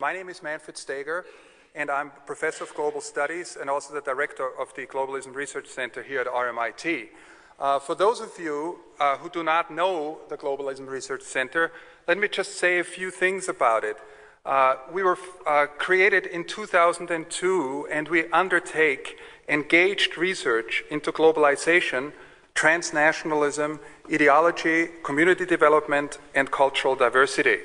My name is Manfred Steger, and I'm Professor of Global Studies and also the Director of the Globalism Research Center here at RMIT. Uh, for those of you uh, who do not know the Globalism Research Center, let me just say a few things about it. Uh, we were uh, created in 2002 and we undertake engaged research into globalization, transnationalism, ideology, community development, and cultural diversity.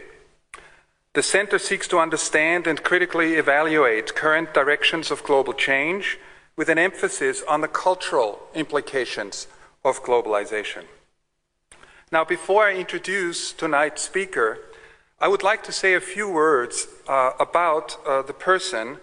The center seeks to understand and critically evaluate current directions of global change with an emphasis on the cultural implications of globalization. Now, before I introduce tonight's speaker, I would like to say a few words uh, about uh, the person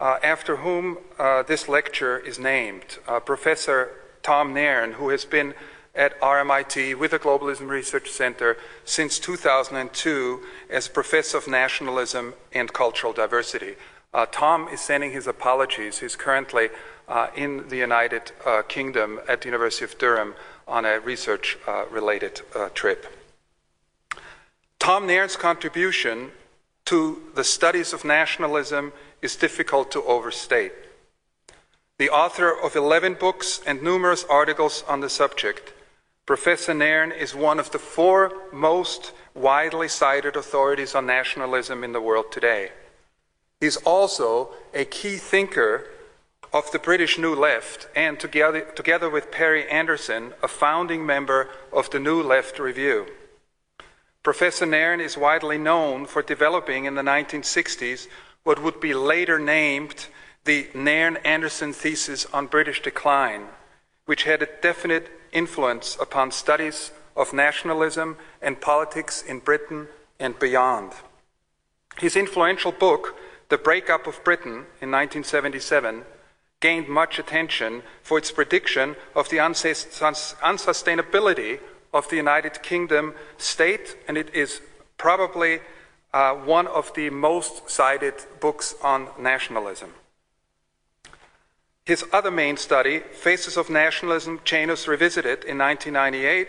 uh, after whom uh, this lecture is named, uh, Professor Tom Nairn, who has been at RMIT with the Globalism Research Center since 2002 as Professor of Nationalism and Cultural Diversity. Uh, Tom is sending his apologies. He's currently uh, in the United uh, Kingdom at the University of Durham on a research uh, related trip. Tom Nairn's contribution to the studies of nationalism is difficult to overstate. The author of 11 books and numerous articles on the subject, Professor Nairn is one of the four most widely cited authorities on nationalism in the world today. He's also a key thinker of the British New Left and, together, together with Perry Anderson, a founding member of the New Left Review. Professor Nairn is widely known for developing in the 1960s what would be later named the Nairn Anderson thesis on British decline, which had a definite influence upon studies of nationalism and politics in Britain and beyond. His influential book, The Breakup of Britain, in 1977, gained much attention for its prediction of the unsustainability of the United Kingdom state, and it is probably uh, one of the most cited books on nationalism. His other main study, Faces of Nationalism, Janus Revisited, in 1998,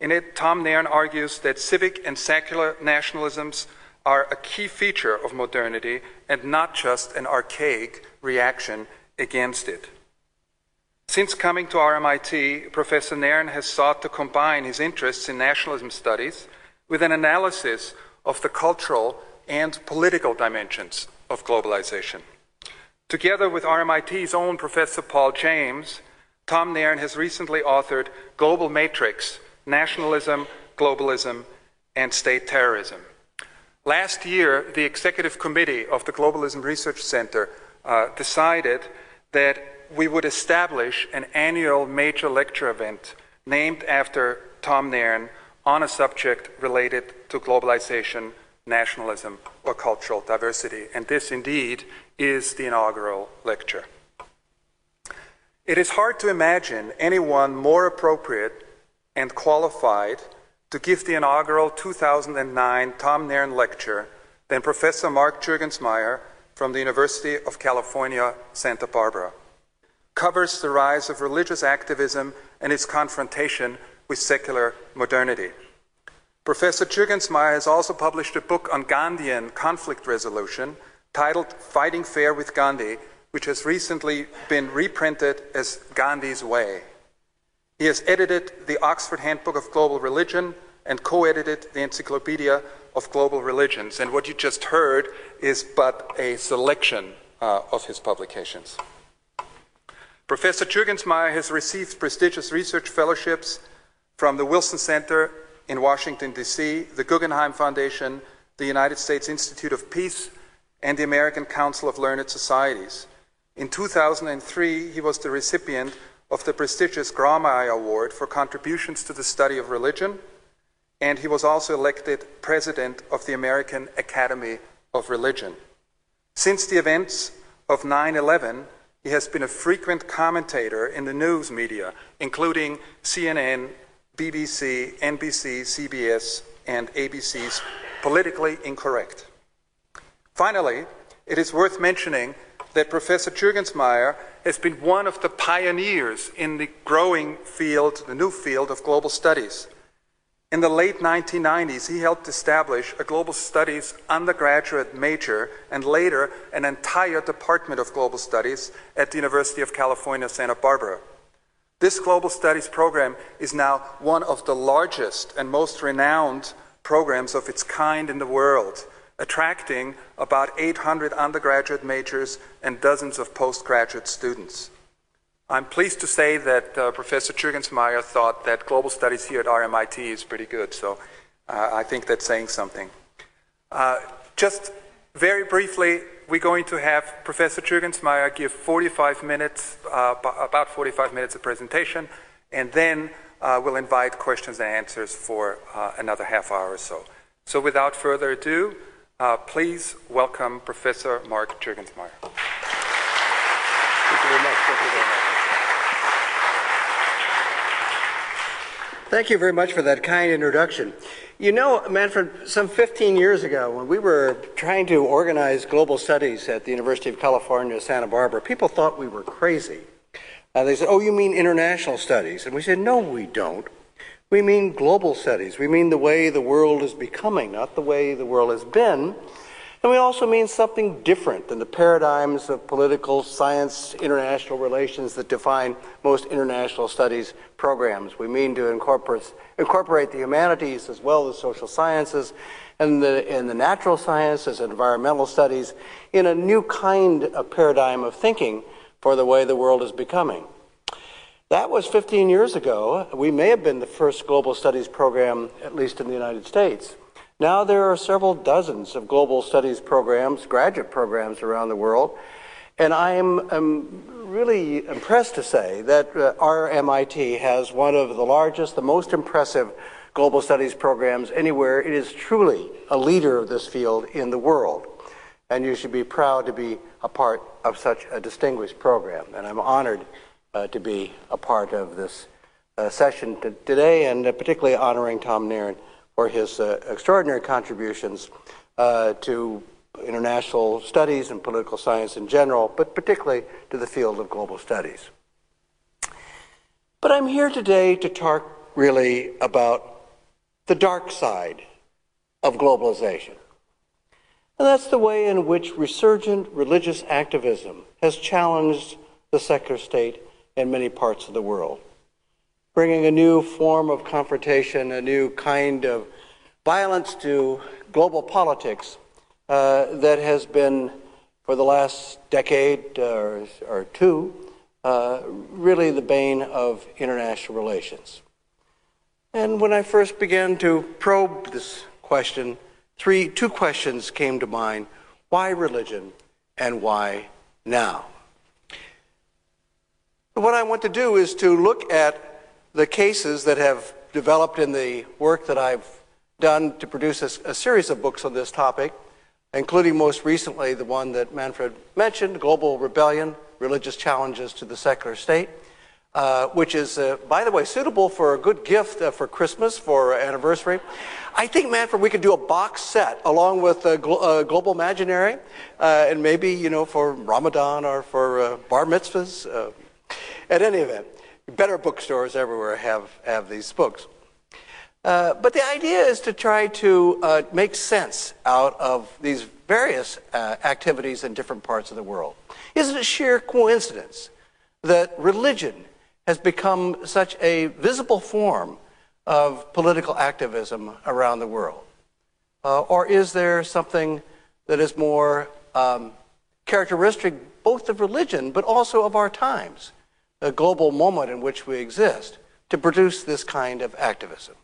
in it, Tom Nairn argues that civic and secular nationalisms are a key feature of modernity and not just an archaic reaction against it. Since coming to RMIT, Professor Nairn has sought to combine his interests in nationalism studies with an analysis of the cultural and political dimensions of globalization. Together with RMIT's own Professor Paul James, Tom Nairn has recently authored Global Matrix Nationalism, Globalism, and State Terrorism. Last year, the executive committee of the Globalism Research Center uh, decided that we would establish an annual major lecture event named after Tom Nairn on a subject related to globalization, nationalism, or cultural diversity. And this indeed is the inaugural lecture. It is hard to imagine anyone more appropriate and qualified to give the inaugural 2009 Tom Nairn lecture than Professor Mark Juergensmeyer from the University of California, Santa Barbara covers the rise of religious activism and its confrontation with secular modernity. Professor Juergensmeyer has also published a book on Gandhian conflict resolution titled Fighting Fair with Gandhi, which has recently been reprinted as Gandhi's Way. He has edited the Oxford Handbook of Global Religion and co edited the Encyclopedia of Global Religions. And what you just heard is but a selection uh, of his publications. Professor Juergensmeyer has received prestigious research fellowships from the Wilson Center in Washington, D.C., the Guggenheim Foundation, the United States Institute of Peace, and the American Council of Learned Societies. In 2003, he was the recipient of the prestigious Grawemeyer Award for contributions to the study of religion, and he was also elected president of the American Academy of Religion. Since the events of 9 11, he has been a frequent commentator in the news media, including CNN, BBC, NBC, CBS, and ABC's Politically Incorrect. Finally, it is worth mentioning that Professor Juergensmeyer has been one of the pioneers in the growing field, the new field of global studies. In the late 1990s, he helped establish a global studies undergraduate major and later an entire department of global studies at the University of California, Santa Barbara. This global studies program is now one of the largest and most renowned programs of its kind in the world, attracting about 800 undergraduate majors and dozens of postgraduate students. I'm pleased to say that uh, Professor Juergensmeyer thought that global studies here at RMIT is pretty good, so uh, I think that's saying something. Uh, just very briefly, we're going to have Professor Juergensmeyer give 45 minutes, uh, about 45 minutes of presentation, and then uh, we'll invite questions and answers for uh, another half hour or so. So without further ado, please welcome Professor Mark Juergensmeyer. Thank you very much. Thank you very much. Thank you very much for that kind introduction. You know, Manfred, some 15 years ago, when we were trying to organize global studies at the University of California, Santa Barbara, people thought we were crazy. Uh, they said, Oh, you mean international studies? And we said, No, we don't. We mean global studies. We mean the way the world is becoming, not the way the world has been. And we also mean something different than the paradigms of political science, international relations that define most international studies programs. We mean to incorporate, incorporate the humanities as well as social sciences and the, and the natural sciences environmental studies in a new kind of paradigm of thinking for the way the world is becoming. That was 15 years ago. We may have been the first global studies program, at least in the United States. Now there are several dozens of global studies programs, graduate programs around the world, and I am, really impressed to say that uh, RMIT has one of the largest, the most impressive global studies programs anywhere. It is truly a leader of this field in the world, and you should be proud to be a part of such a distinguished program. And I'm honored to be a part of this uh, session today, and uh, particularly honoring Tom Nairn for his uh, extraordinary contributions uh, to international studies and political science in general, but particularly to the field of global studies. But I'm here today to talk really about the dark side of globalization. And that's the way in which resurgent religious activism has challenged the secular state in many parts of the world bringing a new form of confrontation, a new kind of violence to global politics uh, that has been, for the last decade or, or two, uh, really the bane of international relations. And when I first began to probe this question, three, two questions came to mind why religion and why now? What I want to do is to look at the cases that have developed in the work that I've done to produce a, a, series of books on this topic, including most recently the one that Manfred mentioned, Global Rebellion Religious Challenges to the Secular State, uh, which is, uh, by the way, suitable for a good gift uh, for Christmas, for anniversary. I think, Manfred, we could do a box set along with Glo- uh, Global Imaginary, uh, and maybe, you know, for Ramadan or for uh, bar mitzvahs. At any event, better bookstores everywhere have, have these books. Uh, but the idea is to try to uh, make sense out of these various uh, activities in different parts of the world. Is it a sheer coincidence that religion has become such a visible form of political activism around the world? Uh, or is there something that is more um, characteristic both of religion but also of our times? A global moment in which we exist to produce this kind of activism.